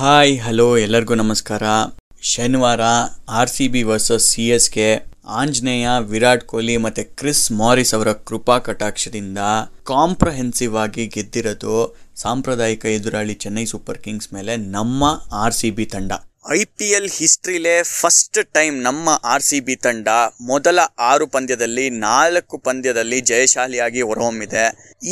Hi, hello, ಎಲ್ಲರಿಗೂ ನಮಸ್ಕಾರ. ಶನಿವಾರ R C B versus C S K, Anjaneya, Virat Kohli ಮತ್ತು ಕ್ರಿಸ್ ಮಾರಿಸ್ ಅವರ ಕೃಪಾ ಕಟಾಕ್ಷದಿಂದ ಕಾಂಪ್ರಹೆನ್ಸಿವ್ ಆಗಿ ಗೆದ್ದಿರೋದು ಸಾಂಪ್ರದಾಯಿಕ ಎದುರಾಳಿ ಚೆನ್ನೈ ಸೂಪರ್ ಕಿಂಗ್ಸ್ ಮೇಲೆ ನಮ್ಮ ಆರ್ ಸಿ ಬಿ ತಂಡ. ಐ ಪಿ ಎಲ್ ಹಿಸ್ಟ್ರಿಲೇ ಫಸ್ಟ್ ಟೈಮ್ ನಮ್ಮ ಆರ್ ಸಿ ಬಿ ತಂಡ ಮೊದಲ ಆರು ಪಂದ್ಯದಲ್ಲಿ ನಾಲ್ಕು ಪಂದ್ಯದಲ್ಲಿ ಜಯಶಾಲಿಯಾಗಿ ಹೊರಹೊಮ್ಮಿದೆ.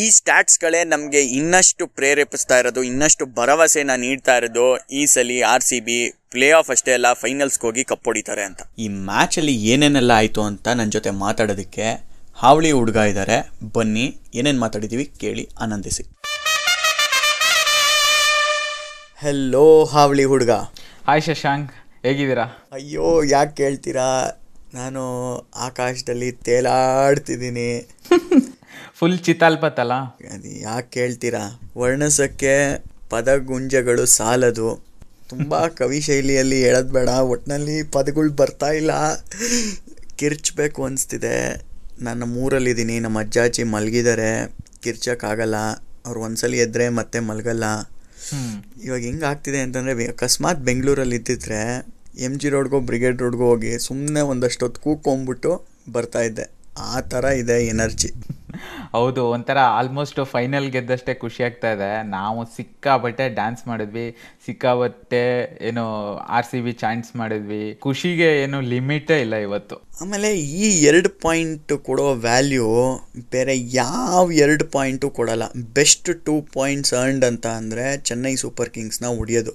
ಈ ಸ್ಟ್ಯಾಟ್ಸ್ಗಳೇ ನಮಗೆ ಇನ್ನಷ್ಟು ಪ್ರೇರೇಪಿಸ್ತಾ ಇರೋದು ಇನ್ನಷ್ಟು ಭರವಸೆನ ನೀಡ್ತಾ ಇರೋದು ಈ ಸಲ R C B play off ಅಷ್ಟೇ ಅಲ್ಲ ಫೈನಲ್ಸ್ಗೆ ಹೋಗಿ ಕಪ್ ಹೊಡಿತಾರೆ ಅಂತ. ಈ ಮ್ಯಾಚಲ್ಲಿ ಏನೇನೆಲ್ಲ ಆಯಿತು ಅಂತ ನನ್ನ ಜೊತೆ ಮಾತಾಡೋದಕ್ಕೆ ಹಾವಳಿ ಹುಡುಗ ಇದ್ದಾರೆ ಬನ್ನಿ ಏನೇನು ಮಾತಾಡಿದ್ದೀವಿ ಕೇಳಿ ಆನಂದಿಸಿ. ಹೆಲೋ ಹಾವಳಿ ಹುಡುಗ. ಹಾಯ್ ಶಶಾಂಕ್ ಹೇಗಿದ್ದೀರಾ? ಅಯ್ಯೋ ಯಾಕೆ ಕೇಳ್ತೀರಾ? ನಾನು ಆಕಾಶದಲ್ಲಿ ತೇಲಾಡ್ತಿದ್ದೀನಿ. ಫುಲ್ ಚಿತಾಲ್ಪತ್ತಲ್ಲ? ಅದು ಯಾಕೆ ಕೇಳ್ತೀರಾ? ವರ್ಣಸಕ್ಕೆ ಪದಗುಂಜಗಳು ಸಾಲದು. ತುಂಬ ಕವಿ ಶೈಲಿಯಲ್ಲಿ ಹೇಳೋದು ಬೇಡ. ಒಟ್ಟಿನಲ್ಲಿ ಪದಗಳು ಬರ್ತಾ ಇಲ್ಲ. ಕಿರ್ಚ್ಬೇಕು ಅನಿಸ್ತಿದೆ. ನನ್ನ ಮೂರಲ್ಲಿದ್ದೀನಿ. ನಮ್ಮ ಅಜ್ಜಾಜಿ ಮಲಗಿದ್ದಾರೆ. ಕಿರ್ಚಕ್ಕಾಗಲ್ಲ. ಅವ್ರು ಒಂದ್ಸಲಿ ಎದ್ರೆ ಮತ್ತೆ ಮಲಗಲ್ಲ. ಇವಾಗ ಹೆಂಗೆ ಆಗ್ತಿದೆ ಅಂತಂದರೆ ಅಕಸ್ಮಾತ್ ಬೆಂಗಳೂರಲ್ಲಿ ಇದ್ದಿದ್ರೆ ಎಂ ಜಿ ರೋಡ್ಗೋ ಬ್ರಿಗೇಡ್ ರೋಡ್ಗೋ ಹೋಗಿ ಸುಮ್ಮನೆ ಒಂದಷ್ಟು ಹೊತ್ತು ಕೂಕೊಂಬಿಟ್ಟು ಬರ್ತಾ ಇದ್ದೆ. ಆ ಥರ ಇದೆ ಎನರ್ಜಿ. ಹೌದು ಒಂಥರ ಆಲ್ಮೋಸ್ಟ್ ಫೈನಲ್ ಗೆದ್ದಷ್ಟೇ ಖುಷಿ ಆಗ್ತಾ ಇದೆ. ನಾವು ಸಿಕ್ಕಾಬಟ್ಟೆ ಡ್ಯಾನ್ಸ್ ಮಾಡಿದ್ವಿ ಸಿಕ್ಕಾಬಟ್ಟೆ ಏನು ಆರ್ ಸಿ ಬಿ ಚಾಂಟ್ಸ್ ಮಾಡಿದ್ವಿ. ಖುಷಿಗೆ ಏನು ಲಿಮಿಟೇ ಇಲ್ಲ ಇವತ್ತು. ಆಮೇಲೆ ಈ ಎರಡು ಪಾಯಿಂಟ್ ಕೊಡೋ ವ್ಯಾಲ್ಯೂ ಬೇರೆ ಯಾವ ಎರಡು ಪಾಯಿಂಟು ಕೊಡಲ್ಲ. ಬೆಸ್ಟ್ ಟೂ ಪಾಯಿಂಟ್ಸ್ ಅರ್ನ್ಡ್ ಅಂತ ಅಂದರೆ ಚೆನ್ನೈ ಸೂಪರ್ ಕಿಂಗ್ಸ್ನ ಹೊಡಿಯೋದು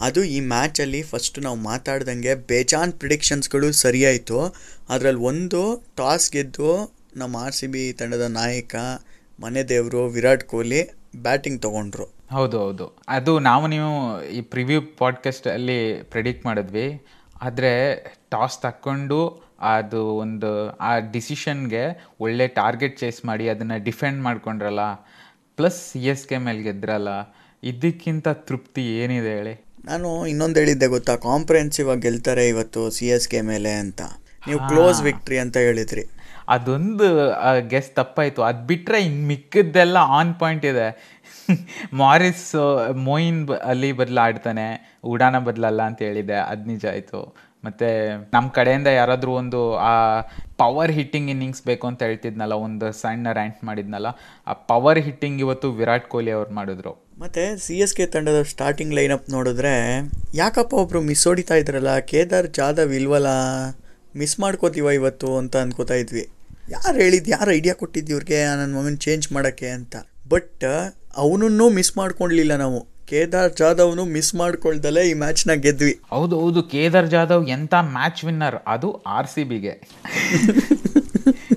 ಅದು ಈ ಮ್ಯಾಚಲ್ಲಿ ಫಸ್ಟ್ ನಾವು ಮಾತಾಡ್ದಂಗೆ ಬೇಜಾನ್ ಪ್ರಿಡಿಕ್ಷನ್ಸ್ಗಳು ಸರಿಯಾಯಿತು. ಅದರಲ್ಲಿ ಒಂದು ಟಾಸ್ ಗೆದ್ದು ನಮ್ಮ ಆರ್ ಸಿ ಬಿ ತಂಡದ ನಾಯಕ ಮನೆ ದೇವರು ವಿರಾಟ್ ಕೊಹ್ಲಿ ಬ್ಯಾಟಿಂಗ್ ತೊಗೊಂಡ್ರು. ಹೌದು ಹೌದು. ಅದು ನಾವು, ನೀವು ಈ ಪ್ರಿವ್ಯೂ ಪಾಡ್ಕಾಸ್ಟ್ ಅಲ್ಲಿ ಪ್ರೆಡಿಕ್ಟ್ ಮಾಡಿದ್ವಿ. ಆದರೆ ಟಾಸ್ ತಕ್ಕೊಂಡು ಅದು ಒಂದು, ಆ ಡಿಸಿಷನ್ಗೆ ಒಳ್ಳೆ ಟಾರ್ಗೆಟ್ ಚೇಸ್ ಮಾಡಿ ಅದನ್ನು ಡಿಫೆಂಡ್ ಮಾಡ್ಕೊಂಡ್ರಲ್ಲ ಪ್ಲಸ್ ಸಿ ಎಸ್ ಕೆ ಮೇಲೆ ಗೆದ್ರಲ್ಲ, ಇದಕ್ಕಿಂತ ತೃಪ್ತಿ ಏನಿದೆ ಹೇಳಿ? ನಾನು ಇನ್ನೊಂದು ಹೇಳಿದ್ದೆ ಗೊತ್ತಾ? ಕಾಂಪ್ರೆನ್ಸಿವ್ ಆಗಿ ಗೆಲ್ತಾರೆ ಇವತ್ತು ಸಿ ಎಸ್ ಕೆ ಮೇಲೆ ಅಂತ. ನೀವು ಕ್ಲೋಸ್ ವಿಕ್ಟ್ರಿ ಅಂತ ಹೇಳಿದ್ರಿ. ಅದೊಂದು ಗೆಸ್ ತಪ್ಪಾಯಿತು. ಅದು ಬಿಟ್ಟರೆ ಇನ್ನು ಮಿಕ್ಕಿದ್ದೆಲ್ಲ ಆನ್ ಪಾಯಿಂಟ್ ಇದೆ. ಮಾರಿಸ್ ಮೋಯಿನ್ ಅಲ್ಲಿ ಬದಲಾಡ್ತಾನೆ. ಉಡಾನ ಬದಲಲ್ಲ ಅಂತ ಹೇಳಿದೆ ಅದು ನಿಜ ಆಯಿತು. ಮತ್ತು ನಮ್ಮ ಕಡೆಯಿಂದ ಯಾರಾದರೂ ಒಂದು, ಆ ಪವರ್ ಹಿಟ್ಟಿಂಗ್ ಇನ್ನಿಂಗ್ಸ್ ಬೇಕು ಅಂತ ಹೇಳ್ತಿದ್ನಲ್ಲ, ಒಂದು ಸಣ್ಣ ರ್ಯಾಂಟ್ ಮಾಡಿದ್ನಲ್ಲ, ಆ ಪವರ್ ಹಿಟ್ಟಿಂಗ್ ಇವತ್ತು ವಿರಾಟ್ ಕೊಹ್ಲಿ ಅವ್ರು ಮಾಡಿದ್ರು. ಮತ್ತೆ ಸಿ ಎಸ್ ಕೆ ತಂಡದ ಸ್ಟಾರ್ಟಿಂಗ್ ಲೈನಪ್ ನೋಡಿದ್ರೆ, ಯಾಕಪ್ಪ ಒಬ್ರು ಮಿಸ್ ಹೊಡಿತಾ ಇದ್ರಲ್ಲ, ಕೇದಾರ್ ಜಾಧವ್ ಇಲ್ವಲ್ಲ ಮಿಸ್ ಮಾಡ್ಕೋತೀವ ಇವತ್ತು ಅಂತ ಅನ್ಕೋತಾ ಇದ್ವಿ. ಯಾರು ಹೇಳಿದ್ದು ಯಾರು ಐಡಿಯಾ ಕೊಟ್ಟಿದ್ದು ಇವ್ರಿಗೆ, ನನ್ನ ಮಗನ ಚೇಂಜ್ ಮಾಡೋಕ್ಕೆ ಅಂತ. ಬಟ್ ಅವನನ್ನೂ ಮಿಸ್ ಮಾಡ್ಕೊಳ್ಲಿಲ್ಲ ನಾವು. ಕೇದಾರ್ ಜಾಧವ್ನು ಮಿಸ್ ಮಾಡ್ಕೊಳ್ದಲ್ಲೇ ಈ ಮ್ಯಾಚ್ನ ಗೆದ್ವಿ. ಹೌದು ಹೌದು. ಕೇದಾರ್ ಜಾಧವ್ ಎಂಥ ಮ್ಯಾಚ್ ವಿನ್ನರ್ ಅದು ಆರ್ ಸಿ ಬಿಗೆ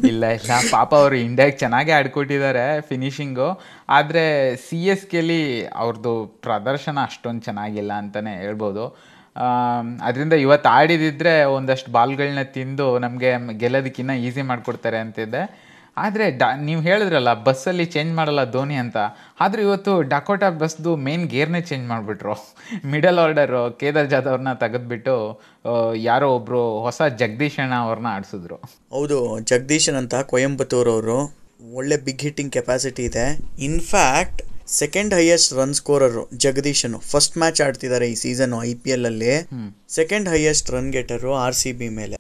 ಇಲ್ಲ ಇಲ್ಲ. ಪಾಪ ಅವರು ಇಂಡಿಯಾಗೆ ಚೆನ್ನಾಗೇ ಆಡ್ಕೊಟ್ಟಿದ್ದಾರೆ ಫಿನಿಶಿಂಗು ಆದರೆ ಸಿ ಎಸ್ ಕೆಲಿ ಅವ್ರದ್ದು ಪ್ರದರ್ಶನ ಅಷ್ಟೊಂದು ಚೆನ್ನಾಗಿಲ್ಲ ಅಂತಲೇ ಹೇಳ್ಬೋದು. ಅದರಿಂದ ಇವತ್ತು ಆಡಿದಿದ್ರೆ ಒಂದಷ್ಟು ಬಾಲ್ಗಳನ್ನ ತಿಂದು ನಮಗೆ ಗೆಲ್ಲೋದಕ್ಕಿನ್ನ ಈಸಿ ಮಾಡಿಕೊಡ್ತಾರೆ ಅಂತಿದ್ದೆ ಆದರೆ ಡ ನೀವು ಹೇಳಿದ್ರಲ್ಲ ಬಸ್ಸಲ್ಲಿ ಚೇಂಜ್ ಮಾಡಲ್ಲ ಧೋನಿ ಅಂತ. ಆದರೆ ಇವತ್ತು ಡಕೋಟಾ ಬಸ್ದು ಮೇನ್ ಗೇರ್ನೇ ಚೇಂಜ್ ಮಾಡಿಬಿಟ್ರು. ಮಿಡಲ್ ಆರ್ಡರು ಕೇದಾರ್ ಜಾಧವ್ರನ್ನ ತೆಗೆದುಬಿಟ್ಟು ಯಾರೋ ಒಬ್ಬರು ಹೊಸ ಜಗದೀಶ್ ಅಣ್ಣ ಅವ್ರನ್ನ ಆಡಿಸಿದ್ರು. ಹೌದು ಜಗದೀಶನ್ ಅಂತ ಕೊಯಂಬತ್ತೂರವರು. ಒಳ್ಳೆ ಬಿಗ್ ಹಿಟ್ಟಿಂಗ್ ಕೆಪಾಸಿಟಿ ಇದೆ. In fact second highest run scorer Jagadeesan first match ಆಡ್ತಿದ್ದಾರೆ ಈ ಸೀಸನ್ ಐ ಪಿ ಎಲ್ ಅಲ್ಲಿ. Second highest run getter R C B ಮೇಲೆ.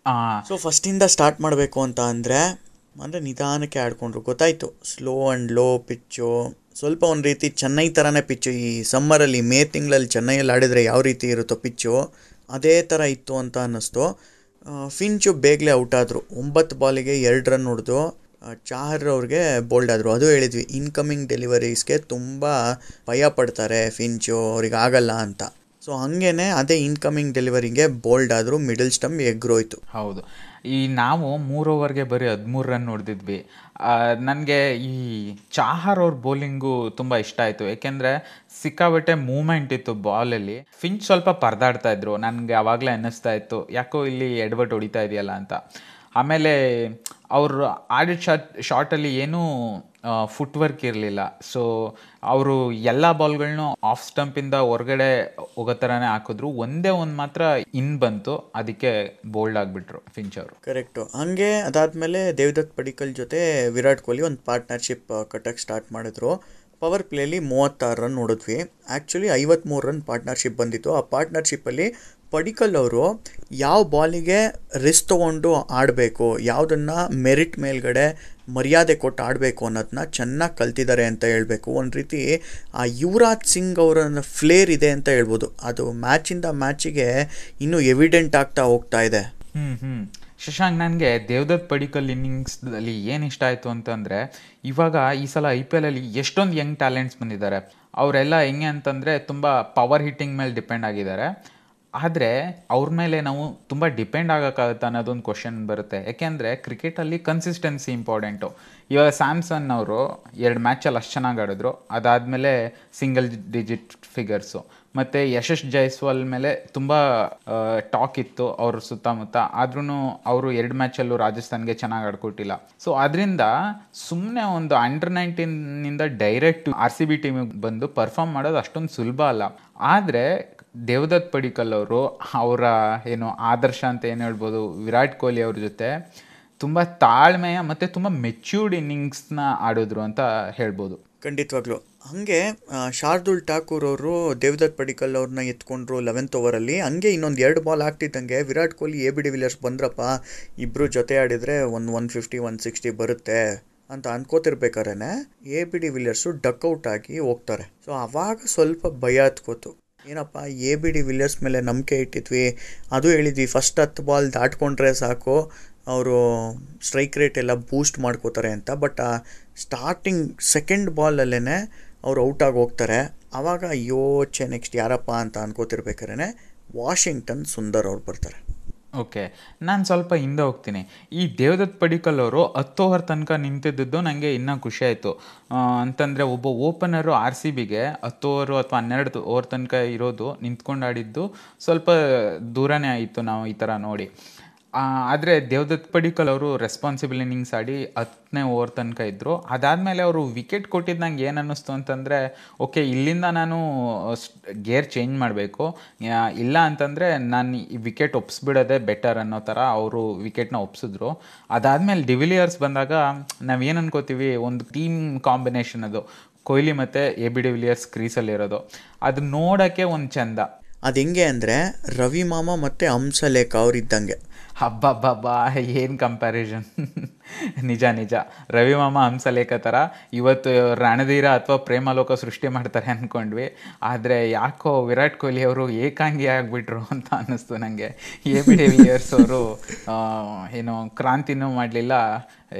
ಸೊ ಫಸ್ಟಿಂದ ಸ್ಟಾರ್ಟ್ ಮಾಡಬೇಕು ಅಂತ ಅಂದರೆ ಅಂದರೆ ನಿಧಾನಕ್ಕೆ ಆಡ್ಕೊಂಡ್ರು. ಗೊತ್ತಾಯಿತು. ಸ್ಲೋ ಆ್ಯಂಡ್ ಲೋ ಪಿಚ್ಚು ಸ್ವಲ್ಪ ಒಂದು ರೀತಿ ಚೆನ್ನೈ ಥರನೇ ಪಿಚ್ಚು ಈ ಸಮ್ಮರಲ್ಲಿ ಮೇ ತಿಂಗಳಲ್ಲಿ ಚೆನ್ನೈಯಲ್ಲಿ ಆಡಿದರೆ ಯಾವ ರೀತಿ ಇರುತ್ತೋ ಪಿಚ್ಚು ಅದೇ ಥರ ಇತ್ತು ಅಂತ ಅನ್ನಿಸ್ತು. ಫಿಂಚು ಬೇಗಲೇ ಔಟ್ ಆದರು. ಒಂಬತ್ತು ಬಾಲಿಗೆ ಎರಡು ರನ್ ಹೊಡೆದು ಚಾಹರ್ ಅವ್ರಿಗೆ ಬೋಲ್ಡ್ ಆದರು. ಅದು ಹೇಳಿದ್ವಿ ಇನ್ಕಮಿಂಗ್ ಡೆಲಿವರೀಸ್ಗೆ ತುಂಬ ಭಯ ಪಡ್ತಾರೆ ಫಿಂಚು ಅವ್ರಿಗೆ ಆಗಲ್ಲ ಅಂತ. ಸೊ ಹಾಗೇನೆ ಅದೇ ಇನ್ಕಮಿಂಗ್ ಡೆಲಿವರಿಗೆ ಬೋಲ್ಡ್ ಆದರೂ. ಮಿಡಲ್ ಸ್ಟಂಪ್ ಎಗ್ರೋಯ್ತು ಹೌದು. ಈ ನಾವು ಮೂರು ಓವರ್ಗೆ ಬರೀ ಹದಿಮೂರು ರನ್ ಹೊಡೆದಿದ್ವಿ. ನನಗೆ ಈ ಚಾಹರ್ ಅವ್ರ ಬೌಲಿಂಗು ತುಂಬ ಇಷ್ಟ ಆಯಿತು. ಏಕೆಂದರೆ ಸಿಕ್ಕಾಬಟ್ಟೆ ಮೂಮೆಂಟ್ ಇತ್ತು ಬಾಲಲ್ಲಿ ಫಿಂಚ್ ಸ್ವಲ್ಪ ಪರದಾಡ್ತಾ ಇದ್ರು. ನನಗೆ ಆವಾಗಲೇ ಅನ್ನಿಸ್ತಾ ಇತ್ತು, ಯಾಕೋ ಇಲ್ಲಿ ಎಡ್ವರ್ಟ್ ಹೊಡಿತಾ ಇದೆಯಲ್ಲ ಅಂತ. ಆಮೇಲೆ ಅವರು ಆಡಿದ ಶಾಟ್ ಶಾರ್ಟಲ್ಲಿ ಏನೂ ಫುಟ್ ವರ್ಕ್ ಇರಲಿಲ್ಲ. ಸೊ ಅವರು ಎಲ್ಲ ಬಾಲ್ಗಳನ್ನೂ ಆಫ್ ಸ್ಟಂಪಿಂದ ಹೊರಗಡೆ ಹೋಗೋ ಥರನೇ ಹಾಕಿದ್ರು. ಒಂದೇ ಒಂದು ಮಾತ್ರ ಇನ್ ಬಂತು. ಅದಕ್ಕೆ ಬೋಲ್ಡ್ ಆಗಿಬಿಟ್ರು ಫಿಂಚ್ ಅವರು. ಕರೆಕ್ಟು ಹಂಗೆ ಅದಾದಮೇಲೆ ದೇವದತ್ ಪಡಿಕಲ್ ಜೊತೆ ವಿರಾಟ್ ಕೊಹ್ಲಿ ಒಂದು ಪಾರ್ಟ್ನರ್ಶಿಪ್ ಕಟ್ಟಕ್ಕೆ ಸ್ಟಾರ್ಟ್ ಮಾಡಿದ್ರು. ಪವರ್ ಪ್ಲೇಲಿ ಮೂವತ್ತಾರು ರನ್ ನೋಡಿದ್ವಿ. ಆ್ಯಕ್ಚುಲಿ ಐವತ್ತ್ಮೂರು ರನ್ ಪಾರ್ಟ್ನರ್ಶಿಪ್ ಬಂದಿತ್ತು. ಆ ಪಾರ್ಟ್ನರ್ಶಿಪ್ಪಲ್ಲಿ ಪಡಿಕಲ್ ಅವರು ಯಾವ ಬಾಲಿಗೆ ರಿಸ್ಕ್ ತೊಗೊಂಡು ಆಡಬೇಕು, ಯಾವುದನ್ನು ಮೆರಿಟ್ ಮೇಲ್ಗಡೆ ಮರ್ಯಾದೆ ಕೊಟ್ಟು ಆಡಬೇಕು ಅನ್ನೋದನ್ನ ಚೆನ್ನಾಗಿ ಕಲ್ತಿದ್ದಾರೆ ಅಂತ ಹೇಳಬೇಕು. ಒಂದು ರೀತಿ ಆ ಯುವರಾಜ್ ಸಿಂಗ್ ಅವರ ಫ್ಲೇರ್ ಇದೆ ಅಂತ ಹೇಳ್ಬೋದು. ಅದು ಮ್ಯಾಚಿಂದ ಮ್ಯಾಚಿಗೆ ಇನ್ನೂ ಎವಿಡೆಂಟ್ ಆಗ್ತಾ ಹೋಗ್ತಾ ಇದೆ. ಹ್ಞೂ ಹ್ಞೂ ಶಶಾಂಕ್, ನನಗೆ ದೇವದತ್ ಪಡಿಕಲ್ ಇನ್ನಿಂಗ್ಸ್ದಲ್ಲಿ ಏನು ಇಷ್ಟ ಆಯಿತು ಅಂತಂದರೆ, ಇವಾಗ ಈ ಸಲ ಐ ಪಿ ಎಲಲ್ಲಿ ಎಷ್ಟೊಂದು ಯಂಗ್ ಟ್ಯಾಲೆಂಟ್ಸ್ ಬಂದಿದ್ದಾರೆ. ಅವರೆಲ್ಲ ಹೆಂಗೆ ಅಂತಂದರೆ ತುಂಬ ಪವರ್ ಹಿಟ್ಟಿಂಗ್ ಮೇಲೆ ಡಿಪೆಂಡ್ ಆಗಿದ್ದಾರೆ. ಆದರೆ ಅವ್ರ ಮೇಲೆ ನಾವು ತುಂಬ ಡಿಪೆಂಡ್ ಆಗೋಕ್ಕಾಗುತ್ತೆ ಅನ್ನೋದೊಂದು ಕ್ವಶನ್ ಬರುತ್ತೆ. ಯಾಕೆಂದರೆ ಕ್ರಿಕೆಟಲ್ಲಿ ಕನ್ಸಿಸ್ಟೆನ್ಸಿ ಇಂಪಾರ್ಟೆಂಟು ಇವಾಗ ಸ್ಯಾಮ್ಸನ್ ಅವರು ಎರಡು ಮ್ಯಾಚಲ್ಲಿ ಅಷ್ಟು ಚೆನ್ನಾಗಿ ಆಡಿದ್ರು. ಅದಾದಮೇಲೆ ಸಿಂಗಲ್ ಡಿಜಿಟ್ ಫಿಗರ್ಸು ಮತ್ತು ಯಶಸ್ ಜೈಸ್ವಾಲ್ ಮೇಲೆ ತುಂಬ ಟಾಕ್ ಇತ್ತು ಅವ್ರ ಸುತ್ತಮುತ್ತ. ಆದ್ರೂ ಅವರು ಎರಡು ಮ್ಯಾಚಲ್ಲೂ ರಾಜಸ್ಥಾನ್ಗೆ ಚೆನ್ನಾಗಿ ಆಡ್ಕೊಟ್ಟಿಲ್ಲ. ಸೊ ಅದರಿಂದ ಸುಮ್ಮನೆ ಒಂದು ಅಂಡರ್ ನೈನ್ಟೀನಿಂದ ಡೈರೆಕ್ಟ್ ಆರ್ ಸಿ ಬಿ ಟೀಮಿಗೆ ಬಂದು ಪರ್ಫಾರ್ಮ್ ಮಾಡೋದು ಅಷ್ಟೊಂದು ಸುಲಭ ಅಲ್ಲ. ಆದರೆ ದೇವದತ್ ಪಡಿಕಲ್ ಅವರು, ಅವರ ಏನು ಆದರ್ಶ ಅಂತ ಏನು ಹೇಳ್ಬೋದು, ವಿರಾಟ್ ಕೊಹ್ಲಿ ಅವ್ರ ಜೊತೆ ತುಂಬ ತಾಳ್ಮೆಯ ಮತ್ತು ತುಂಬ ಮೆಚ್ಯೂರ್ಡ್ ಇನ್ನಿಂಗ್ಸ್ನ ಆಡಿದ್ರು ಅಂತ ಹೇಳ್ಬೋದು. ಖಂಡಿತವಾಗ್ಲು. ಹಾಗೆ ಶಾರ್ದುಲ್ ಠಾಕೂರ್ ಅವರು ದೇವದತ್ ಪಡಿಕಲ್ ಅವ್ರನ್ನ ಎತ್ಕೊಂಡ್ರು ಲೆವೆಂತ್ ಓವರಲ್ಲಿ ಹಂಗೆ ಇನ್ನೊಂದು ಎರಡು ball ಆಗ್ತಿದ್ದಂಗೆ Virat Kohli A B de Villiers ಬಂದ್ರಪ್ಪ ಇಬ್ಬರು ಜೊತೆ ಆಡಿದರೆ ಒಂದು ಒನ್ ಫಿಫ್ಟಿ ಒನ್ ಸಿಕ್ಸ್ಟಿ ಬರುತ್ತೆ ಅಂತ ಅನ್ಕೋತಿರ್ಬೇಕಾದ್ರೆ A B de Villiers duck out ಆಗಿ ಹೋಗ್ತಾರೆ. ಸೊ ಆವಾಗ ಸ್ವಲ್ಪ ಭಯ ಹತ್ಕೋತು ಏನಪ್ಪ, ಎ ಬಿ ಡಿ ವಿಲಿಯರ್ಸ್ ಮೇಲೆ ನಂಬಿಕೆ ಇಟ್ಟಿದ್ವಿ. ಅದು ಹೇಳಿದ್ವಿ ಫಸ್ಟ್ ಹತ್ತು ಬಾಲ್ ದಾಟ್ಕೊಂಡ್ರೆ ಸಾಕು, ಅವರು ಸ್ಟ್ರೈಕ್ ರೇಟ್ ಎಲ್ಲ ಬೂಸ್ಟ್ ಮಾಡ್ಕೋತಾರೆ ಅಂತ. ಬಟ್ ಆ ಸ್ಟಾರ್ಟಿಂಗ್ ಸೆಕೆಂಡ್ ಬಾಲಲ್ಲೇ ಅವ್ರು ಔಟಾಗಿ ಹೋಗ್ತಾರೆ. ಆವಾಗ ಯೋಚೆ ನೆಕ್ಸ್ಟ್ ಯಾರಪ್ಪ ಅಂತ ಅನ್ಕೋತಿರ್ಬೇಕಾದ್ರೆ, ವಾಷಿಂಗ್ಟನ್ ಸುಂದರ್ ಅವ್ರು ಬರ್ತಾರೆ. ಓಕೆ ನಾನು ಸ್ವಲ್ಪ ಹಿಂದೆ ಹೋಗ್ತೀನಿ. ಈ ದೇವದತ್ ಪಡಿಕಲ್ ಅವರು ಹತ್ತು ಓವರ್ ತನಕ ನಿಂತಿದ್ದು ನನಗೆ ಇನ್ನೂ ಖುಷಿ ಆಯಿತು. ಅಂತಂದರೆ ಒಬ್ಬ ಓಪನರು ಆರ್ ಸಿ ಬಿಗೆ ಹತ್ತು ಓವರು ಅಥವಾ ಹನ್ನೆರಡು ಓವರ್ ತನಕ ಇರೋದು ನಿಂತ್ಕೊಂಡು ಆಡಿದ್ದು ಸ್ವಲ್ಪ ದೂರನೇ ಆಯಿತು ನಾವು ಈ ಥರ ನೋಡಿ. ಆದರೆ ದೇವದತ್ ಪಡಿಕಲ್ ಅವರು ರೆಸ್ಪಾನ್ಸಿಬಲ್ ಇನ್ನಿಂಗ್ಸ್ ಆಡಿ ಹತ್ತನೇ ಓವರ್ ತನಕ ಇದ್ದರು ಅದಾದಮೇಲೆ ಅವರು ವಿಕೆಟ್ ಕೊಟ್ಟಿದ್ದು ನಂಗೆ ಏನು ಅಂತಂದರೆ ಓಕೆ ಇಲ್ಲಿಂದ ನಾನು ಗೇರ್ ಚೇಂಜ್ ಮಾಡಬೇಕು. ಇಲ್ಲ ಅಂತಂದರೆ ನಾನು ಈ ವಿಕೆಟ್ ಒಪ್ಸ್ಬಿಡೋದೇ ಬೆಟರ್ ಅನ್ನೋ ಥರ ಅವರು ವಿಕೆಟ್ನ ಒಪ್ಸಿದ್ರು. ಅದಾದಮೇಲೆ ಡಿವಿಲಿಯರ್ಸ್ ಬಂದಾಗ ನಾವೇನು ಅನ್ಕೋತೀವಿ, ಒಂದು ಟೀಮ್ ಕಾಂಬಿನೇಷನ್ ಅದು. ಕೊಹ್ಲಿ ಮತ್ತು ಎ ಬಿ ಡಿವಿಲಿಯರ್ಸ್ ಕ್ರೀಸಲ್ಲಿರೋದು ಅದು ನೋಡೋಕ್ಕೆ ಒಂದು ಚಂದ. ಅದು ಹೆಂಗೆ ಅಂದರೆ, ರವಿ ಮಾಮ ಮತ್ತು ಹಂಸಲೇಖ ಅವರಿದ್ದಂಗೆ. అబ్బాబ్బాబ్బా ఏం కంపారిజన్ ನಿಜ ನಿಜ. ರವಿ ಮಾಮ ಹಂಸಲೇಖ ಥರ ಇವತ್ತು ರಣಧೀರ ಅಥವಾ ಪ್ರೇಮಲೋಕ ಸೃಷ್ಟಿ ಮಾಡ್ತಾರೆ ಅಂದ್ಕೊಂಡ್ವಿ ಆದರೆ ಯಾಕೋ ವಿರಾಟ್ ಕೊಹ್ಲಿ ಅವರು ಏಕಾಂಗಿ ಆಗಿಬಿಟ್ರು ಅಂತ ಅನ್ನಿಸ್ತು ನನಗೆ ಎ ಬಿ ಡಿವಿಲಿಯರ್ಸ್ ಅವರು ಏನು ಕ್ರಾಂತಿನೂ ಮಾಡಲಿಲ್ಲ,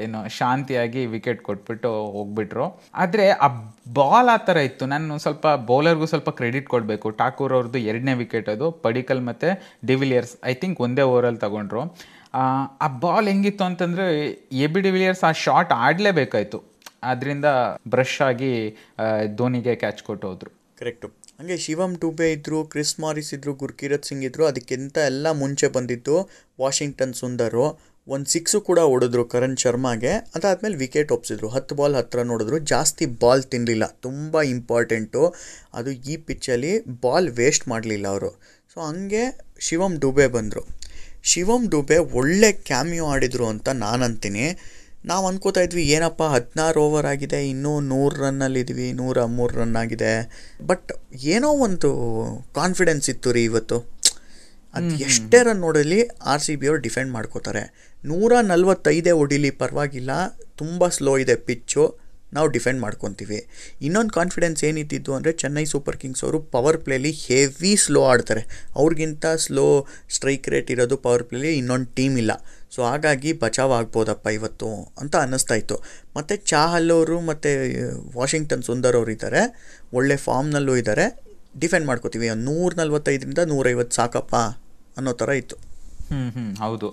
ಏನು ಶಾಂತಿಯಾಗಿ ವಿಕೆಟ್ ಕೊಟ್ಬಿಟ್ಟು ಹೋಗ್ಬಿಟ್ರು. ಆದರೆ ಆ ಬಾಲ್ ಆ ಥರ ಇತ್ತು. ನಾನು ಸ್ವಲ್ಪ ಬೌಲರ್ಗೂ ಸ್ವಲ್ಪ ಕ್ರೆಡಿಟ್ ಕೊಡಬೇಕು. ಠಾಕೂರ್ ಅವ್ರದ್ದು ಎರಡನೇ ವಿಕೆಟ್ ಅದು. ಪಡಿಕಲ್ ಮತ್ತು ಡಿವಿಲಿಯರ್ಸ್ ಐ ಥಿಂಕ್ ಒಂದೇ ಓವರಲ್ಲಿ ತಗೊಂಡ್ರು. ಆ, ಬಾಲ್ ಹೆಂಗಿತ್ತು ಅಂತಂದರೆ ಎ ಬಿ ಡಿ ವಿಲಿಯರ್ಸ್ ಆ ಶಾಟ್ ಆಡಲೇಬೇಕಾಯ್ತು. ಅದರಿಂದ ಬ್ರಷ್ ಆಗಿ ಧೋನಿಗೆ ಕ್ಯಾಚ್ ಕೊಟ್ಟು ಹೋದರು. ಕರೆಕ್ಟು ಹಂಗೆ ಶಿವಮ್ ಟೂಬೆ ಇದ್ದರು ಕ್ರಿಸ್ ಮಾರಿಸ್ ಇದ್ದರು ಗುರ್ಕಿರತ್ ಸಿಂಗ್ ಇದ್ದರು ಅದಕ್ಕಿಂತ ಎಲ್ಲ ಮುಂಚೆ ಬಂದಿತ್ತು ವಾಷಿಂಗ್ಟನ್ ಸುಂದರು ಒಂದು ಸಿಕ್ಸು ಕೂಡ ಹೊಡೆದ್ರು ಕರಣ್ ಶರ್ಮಾಗೆ. ಅದಾದಮೇಲೆ ವಿಕೆಟ್ ಒಪ್ಸಿದ್ರು. ಹತ್ತು ಬಾಲ್ ಹತ್ತಿರ ನೋಡಿದ್ರು. ಜಾಸ್ತಿ ಬಾಲ್ ತಿನ್ನಲಿಲ್ಲ ತುಂಬ ಇಂಪಾರ್ಟೆಂಟು ಅದು ಈ ಪಿಚ್ಚಲ್ಲಿ ಬಾಲ್ ವೇಸ್ಟ್ ಮಾಡಲಿಲ್ಲ ಅವರು. ಸೊ ಹಂಗೆ ಶಿವಮ್ ಡುಬೆ ಬಂದರು. ಶಿವಮ್ ಡುಬೆ ಒಳ್ಳೆ ಕ್ಯಾಮಿಯೋ ಆಡಿದರು ಅಂತ ನಾನು ಅಂತೀನಿ ನಾವು ಅನ್ಕೋತಾ ಇದ್ವಿ ಏನಪ್ಪ ಹದಿನಾರು ಓವರ್ ಆಗಿದೆ ಇನ್ನೂ ನೂರು ರನ್ನಲ್ಲಿದ್ವಿ ನೂರ ಮೂರು ರನ್ ಆಗಿದೆ. ಬಟ್ ಏನೋ ಒಂದು ಕಾನ್ಫಿಡೆನ್ಸ್ ಇತ್ತು ರೀ ಇವತ್ತು. ಅದು ಎಷ್ಟೇ ರನ್ ನೋಡಲಿ ಆರ್ ಸಿ ಬಿ ಅವ್ರು ಡಿಫೆಂಡ್ ಮಾಡ್ಕೋತಾರೆ. ನೂರ ನಲ್ವತ್ತೈದೇ ಹೊಡಿಲಿ ಪರವಾಗಿಲ್ಲ ತುಂಬ ಸ್ಲೋ ಇದೆ ಪಿಚ್ಚು. ನಾವು ಡಿಫೆಂಡ್ ಮಾಡ್ಕೊತೀವಿ. ಇನ್ನೊಂದು ಕಾನ್ಫಿಡೆನ್ಸ್ ಏನಿದ್ದಿದ್ದು ಅಂದರೆ ಚೆನ್ನೈ ಸೂಪರ್ ಕಿಂಗ್ಸ್ ಅವರು ಪವರ್ ಪ್ಲೇಲಿ ಹೆವಿ ಸ್ಲೋ ಆಡ್ತಾರೆ. ಅವ್ರಿಗಿಂತ ಸ್ಲೋ ಸ್ಟ್ರೈಕ್ ರೇಟ್ ಇರೋದು ಪವರ್ ಪ್ಲೇಲಿ ಇನ್ನೊಂದು ಟೀಮ್ ಇಲ್ಲ. ಸೊ ಹಾಗಾಗಿ ಬಚಾವ್ ಆಗ್ಬೋದಪ್ಪ ಇವತ್ತು ಅಂತ ಅನ್ನಿಸ್ತಾ ಇತ್ತು. ಮತ್ತು ಚಾಹಲ್ ಅವರು ಮತ್ತು ವಾಷಿಂಗ್ಟನ್ ಸುಂದರ್ ಅವರು ಇದ್ದಾರೆ. ಒಳ್ಳೆ ಫಾರ್ಮ್ನಲ್ಲೂ ಇದ್ದಾರೆ. ಡಿಫೆಂಡ್ ಮಾಡ್ಕೋತೀವಿ. ನೂರ ನಲ್ವತ್ತೈದರಿಂದ ನೂರೈವತ್ತು ಸಾಕಪ್ಪ ಅನ್ನೋ ಥರ ಇತ್ತು. ಹ್ಮ್ ಹ್ಞೂ ಹೌದು.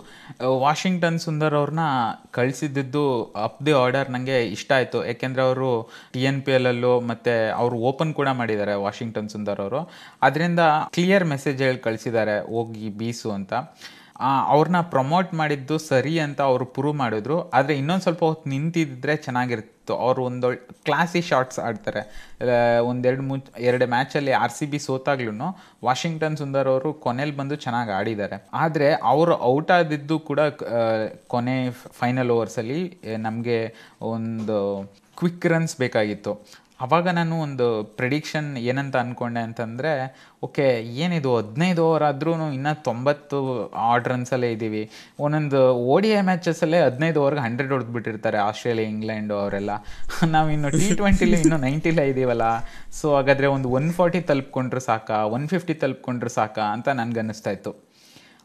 ವಾಷಿಂಗ್ಟನ್ ಸುಂದರ್ ಅವ್ರನ್ನ ಕಳಿಸಿದ್ದು ಅಪ್ ದಿ ಆರ್ಡರ್ ನನಗೆ ಇಷ್ಟ ಆಯಿತು. ಯಾಕೆಂದರೆ ಅವರು ಟಿ ಎನ್ ಪಿ ಎಲ್ಲಲ್ಲೂ ಮತ್ತು ಅವರು ಓಪನ್ ಕೂಡ ಮಾಡಿದ್ದಾರೆ ವಾಷಿಂಗ್ಟನ್ ಸುಂದರ್ ಅವರು. ಅದರಿಂದ ಕ್ಲಿಯರ್ ಮೆಸೇಜ್ ಹೇಳಿ ಕಳಿಸಿದ್ದಾರೆ, ಹೋಗಿ ಬೀಸು ಅಂತ. ಅವ್ರನ್ನ ಪ್ರಮೋಟ್ ಮಾಡಿದ್ದು ಸರಿ ಅಂತ ಅವರು ಪ್ರೂವ್ ಮಾಡಿದ್ರು. ಆದರೆ ಇನ್ನೊಂದು ಸ್ವಲ್ಪ ಹೊತ್ತು ನಿಂತಿದ್ದರೆ ಚೆನ್ನಾಗಿರ್ತಿತ್ತು. ಅವರು ಒಂದೊಳ್ಳೆ ಕ್ಲಾಸಿ ಶಾಟ್ಸ್ ಆಡ್ತಾರೆ. ಒಂದೆರಡು ಮು, ಎರಡು ಮ್ಯಾಚಲ್ಲಿ ಆರ್ ಸಿ ಬಿ ಸೋತಾಗ್ಲೂ ವಾಷಿಂಗ್ಟನ್ ಸುಂದರ್ ಅವರು ಕೊನೆಯಲ್ಲಿ ಬಂದು ಚೆನ್ನಾಗಿ ಆಡಿದ್ದಾರೆ. ಆದರೆ ಅವರು ಔಟ್ ಆದಿದ್ದು ಕೂಡ ಕೊನೆ ಫೈನಲ್ ಓವರ್ಸಲ್ಲಿ ನಮಗೆ ಒಂದು ಕ್ವಿಕ್ ರನ್ಸ್ ಬೇಕಾಗಿತ್ತು. ಅವಾಗ ನಾನು ಒಂದು ಪ್ರಿಡಿಕ್ಷನ್ ಏನಂತ ಅಂದ್ಕೊಂಡೆ ಅಂತಂದರೆ, ಓಕೆ, ಏನಿದು? ಹದಿನೈದು ಓವರ್ ಆದ್ರೂ ಇನ್ನೂ ತೊಂಬತ್ತು ಆರ್ಡ್ ರನ್ಸಲ್ಲೇ ಇದ್ದೀವಿ ಒಂದೊಂದು ಓ ಡಿ ಐ ಮ್ಯಾಚಸ್ಸಲ್ಲೇ ಹದಿನೈದು ಓವರ್ಗೆ ಹಂಡ್ರೆಡ್ ಹೊಡೆದ್ಬಿಟ್ಟಿರ್ತಾರೆ, ಆಸ್ಟ್ರೇಲಿಯಾ, ಇಂಗ್ಲೆಂಡು ಅವರೆಲ್ಲ. ನಾವು ಇನ್ನು ಟಿ ಟ್ವೆಂಟಿಲಿ ಇನ್ನೂ ನೈಂಟಿಲೇ ಇದ್ದೀವಲ್ಲ ಸೊ ಹಾಗಾದರೆ ಒಂದು ಒನ್ ಫಾರ್ಟಿ ತಲುಪ್ಕೊಂಡ್ರೆ ಸಾಕಾ? ಒನ್ ಫಿಫ್ಟಿ ತಲುಪ್ಕೊಂಡ್ರೆ ಸಾಕ ಅಂತ ನನಗನ್ನಿಸ್ತಾ ಇತ್ತು.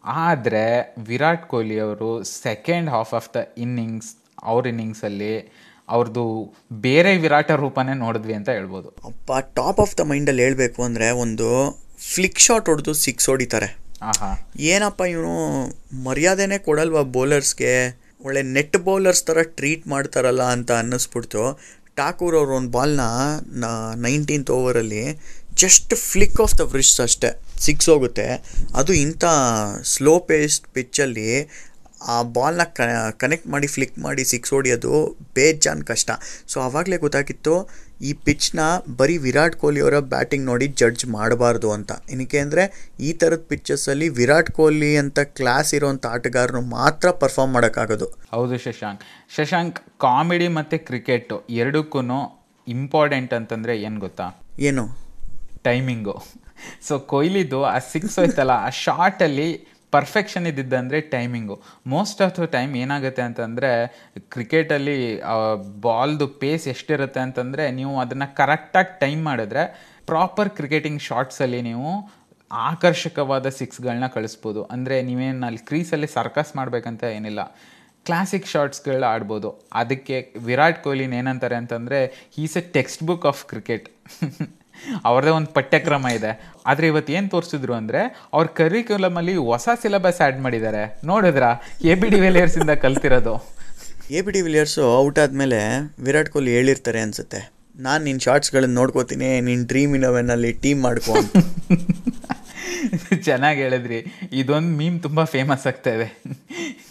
ಆದರೆ, ವಿರಾಟ್ ಕೊಹ್ಲಿ ಅವರು second half of the innings ಅವ್ರ ಇನ್ನಿಂಗ್ಸಲ್ಲಿ ಅವ್ರದ್ದು ಬೇರೆ ವಿರಾಟ ರೂಪನೇ ನೋಡಿದ್ವಿ ಅಂತ ಹೇಳ್ಬೋದು. ಅಪ್ಪ ಟಾಪ್ ಆಫ್ ದ ಮೈಂಡಲ್ಲಿ ಹೇಳಬೇಕು ಅಂದರೆ ಒಂದು ಫ್ಲಿಕ್ ಶಾಟ್ ಹೊಡೆದು ಸಿಕ್ಸ್ ಹೊಡಿತಾರೆ. ಆಹಾ. ಏನಪ್ಪ ಇವನು ಮರ್ಯಾದೆನೇ ಕೊಡಲ್ವಾ ಬೌಲರ್ಸ್ಗೆ ಒಳ್ಳೆ ನೆಟ್ ಬೌಲರ್ಸ್ ಥರ ಟ್ರೀಟ್ ಮಾಡ್ತಾರಲ್ಲ ಅಂತ ಅನ್ನಿಸ್ಬಿಡ್ತು. ಠಾಕೂರ್ ಅವರು ಒಂದು ಬಾಲ್ನ nineteenth ಓವರಲ್ಲಿ just flick of the wrist ಅಷ್ಟೇ. ಸಿಕ್ಸ್ ಹೋಗುತ್ತೆ. ಅದು ಇಂಥ ಸ್ಲೋ ಪೇಸ್ಡ್ ಪಿಚ್ಚಲ್ಲಿ ಆ ಬಾಲ್ನ ಕನೆಕ್ಟ್ ಮಾಡಿ ಫ್ಲಿಕ್ ಮಾಡಿ ಸಿಕ್ಸ್ ಹೊಡಿಯೋದು ಬೇಜಾನ್ ಕಷ್ಟ. ಸೊ ಆವಾಗಲೇ ಗೊತ್ತಾಗಿತ್ತು ಈ ಪಿಚ್ನ ಬರೀ ವಿರಾಟ್ ಕೊಹ್ಲಿ ಅವರ ಬ್ಯಾಟಿಂಗ್ ನೋಡಿ ಜಡ್ಜ್ ಮಾಡಬಾರ್ದು ಅಂತ. ಏನಕ್ಕೆ ಅಂದರೆ ಈ ಥರದ ಪಿಚ್ಚಸ್ಸಲ್ಲಿ ವಿರಾಟ್ ಕೊಹ್ಲಿ ಅಂತ ಕ್ಲಾಸ್ ಇರೋಂಥ ಆಟಗಾರನು ಮಾತ್ರ ಪರ್ಫಾರ್ಮ್ ಮಾಡೋಕ್ಕಾಗೋದು. ಹೌದು ಶಶಾಂಕ್. ಶಶಾಂಕ್ ಕಾಮಿಡಿ ಮತ್ತು ಕ್ರಿಕೆಟು ಎರಡಕ್ಕೂ ಇಂಪಾರ್ಟೆಂಟ್ ಅಂತಂದರೆ ಏನು ಗೊತ್ತಾ? ಏನು? ಟೈಮಿಂಗು ಸೊ ಕೊಹ್ಲಿದು ಆ ಸಿಕ್ಸ್ ಹೋಯ್ತಲ್ಲ ಆ ಶಾರ್ಟಲ್ಲಿ perfection ಇದ್ದಿದ್ದಂದರೆ timing most of the time ಏನಾಗುತ್ತೆ ಅಂತಂದರೆ ಕ್ರಿಕೆಟಲ್ಲಿ ಬಾಲ್ದು ಪೇಸ್ ಎಷ್ಟಿರುತ್ತೆ ಅಂತಂದರೆ, ನೀವು ಅದನ್ನು ಕರೆಕ್ಟಾಗಿ ಟೈಮ್ ಮಾಡಿದ್ರೆ ಪ್ರಾಪರ್ ಕ್ರಿಕೆಟಿಂಗ್ ಶಾರ್ಟ್ಸಲ್ಲಿ ನೀವು ಆಕರ್ಷಕವಾದ ಸಿಕ್ಸ್ಗಳನ್ನ ಕಳಿಸ್ಬೋದು. ಅಂದರೆ ನೀವೇನು ಅಲ್ಲಿ ಕ್ರೀಸಲ್ಲಿ ಸರ್ಕಸ್ ಮಾಡಬೇಕಂತ ಏನಿಲ್ಲ. ಕ್ಲಾಸಿಕ್ ಶಾರ್ಟ್ಸ್ಗಳು ಆಡ್ಬೋದು. ಅದಕ್ಕೆ ವಿರಾಟ್ ಕೊಹ್ಲಿನ ಏನಂತಾರೆ ಅಂತಂದರೆ is a textbook of cricket ಅವ್ರದ್ದೇ ಒಂದು ಪಠ್ಯಕ್ರಮ ಇದೆ. ಆದರೆ ಇವತ್ತು ಏನು ತೋರಿಸಿದ್ರು ಅಂದರೆ ಅವ್ರ ಕರಿಕ್ಯುಲಮಲ್ಲಿ ಹೊಸ ಸಿಲೆಬಸ್ ಆ್ಯಡ್ ಮಾಡಿದ್ದಾರೆ. ನೋಡಿದ್ರಾ? ಎ ಬಿ ಡಿ ವಿಲಿಯರ್ಸಿಂದ ಕಲ್ತಿರೋದು. A B de Villiers out ಆದಮೇಲೆ ವಿರಾಟ್ ಕೊಹ್ಲಿ ಹೇಳಿರ್ತಾರೆ ಅನಿಸುತ್ತೆ. ನಾನು ನಿನ್ನ ಶಾರ್ಟ್ಸ್ಗಳನ್ನು ನೋಡ್ಕೋತೀನಿ ನಿನ್ನ ಡ್ರೀಮ್ ಇಲೆವೆನಲ್ಲಿ ಟೀಮ್ ಮಾಡ್ಕೊ. ಚೆನ್ನಾಗಿ ಹೇಳಿದ್ರಿ. ಇದೊಂದು ಮೀಮ್ ತುಂಬ ಫೇಮಸ್ ಆಗ್ತಾ ಇದೆ.